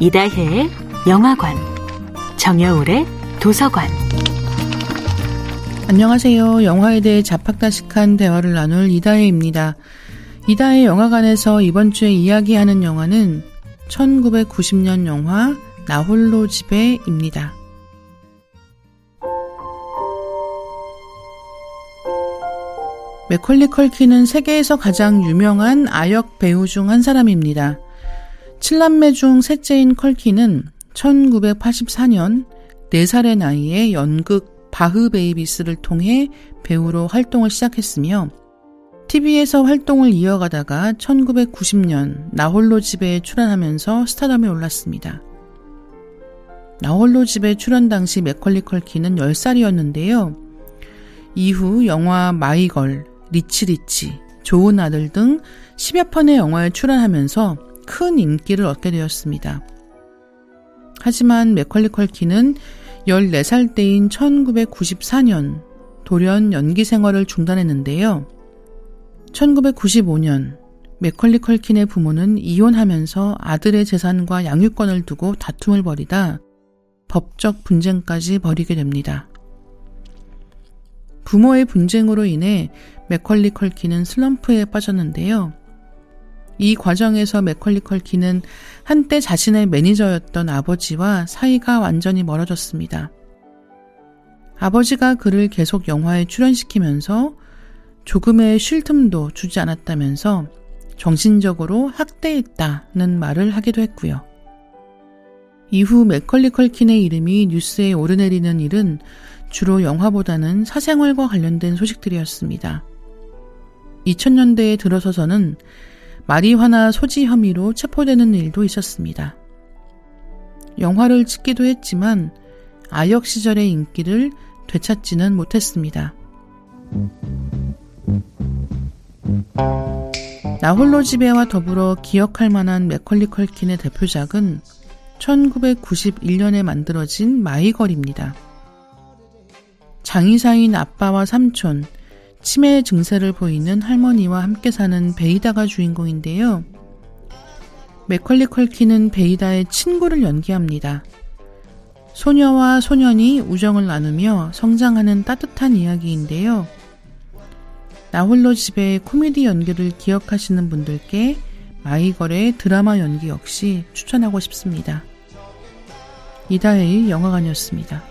이다혜의 영화관, 정여울의 도서관. 안녕하세요. 영화에 대해 자팍다식한 대화를 나눌 이다혜입니다. 이다혜 영화관에서 이번 주에 이야기하는 영화는 1990년 영화 나홀로 집에입니다. 맥컬리 컬키는 세계에서 가장 유명한 아역 배우 중 한 사람입니다. 7남매 중 셋째인 컬킨은 1984년 4살의 나이에 연극 Bach Babies를 통해 배우로 활동을 시작했으며 TV에서 활동을 이어가다가 1990년 나홀로 집에 출연하면서 스타덤에 올랐습니다. 나홀로 집에 출연 당시 맥컬리 컬킨은 10살이었는데요. 이후 영화 My Girl, Richie Rich, 좋은 아들 등 10여 편의 영화에 출연하면서 큰 인기를 얻게 되었습니다. 하지만 맥컬리 컬키는 14살 때인 1994년 돌연 연기 생활을 중단했는데요. 1995년 맥컬리 컬킨의 부모는 이혼하면서 아들의 재산과 양육권을 두고 다툼을 벌이다 법적 분쟁까지 벌이게 됩니다. 부모의 분쟁으로 인해 맥컬리 컬킨은 슬럼프에 빠졌는데요. 이 과정에서 맥컬리 컬킨은 한때 자신의 매니저였던 아버지와 사이가 완전히 멀어졌습니다. 아버지가 그를 계속 영화에 출연시키면서 조금의 쉴 틈도 주지 않았다면서 정신적으로 학대했다는 말을 하기도 했고요. 이후 맥컬리 컬킨의 이름이 뉴스에 오르내리는 일은 주로 영화보다는 사생활과 관련된 소식들이었습니다. 2000년대에 들어서서는 마리화나 소지 혐의로 체포되는 일도 있었습니다. 영화를 찍기도 했지만 아역 시절의 인기를 되찾지는 못했습니다. 나 홀로 지배와 더불어 기억할 만한 맥컬리 컬킨의 대표작은 1991년에 만들어진 마이걸입니다. 장의사인 아빠와 삼촌, 치매 증세를 보이는 할머니와 함께 사는 베이다가 주인공인데요. 맥컬리 컬키는 베이다의 친구를 연기합니다. 소녀와 소년이 우정을 나누며 성장하는 따뜻한 이야기인데요. 나홀로 집의 코미디 연기를 기억하시는 분들께 마이걸의 드라마 연기 역시 추천하고 싶습니다. 이다혜의 영화관이었습니다.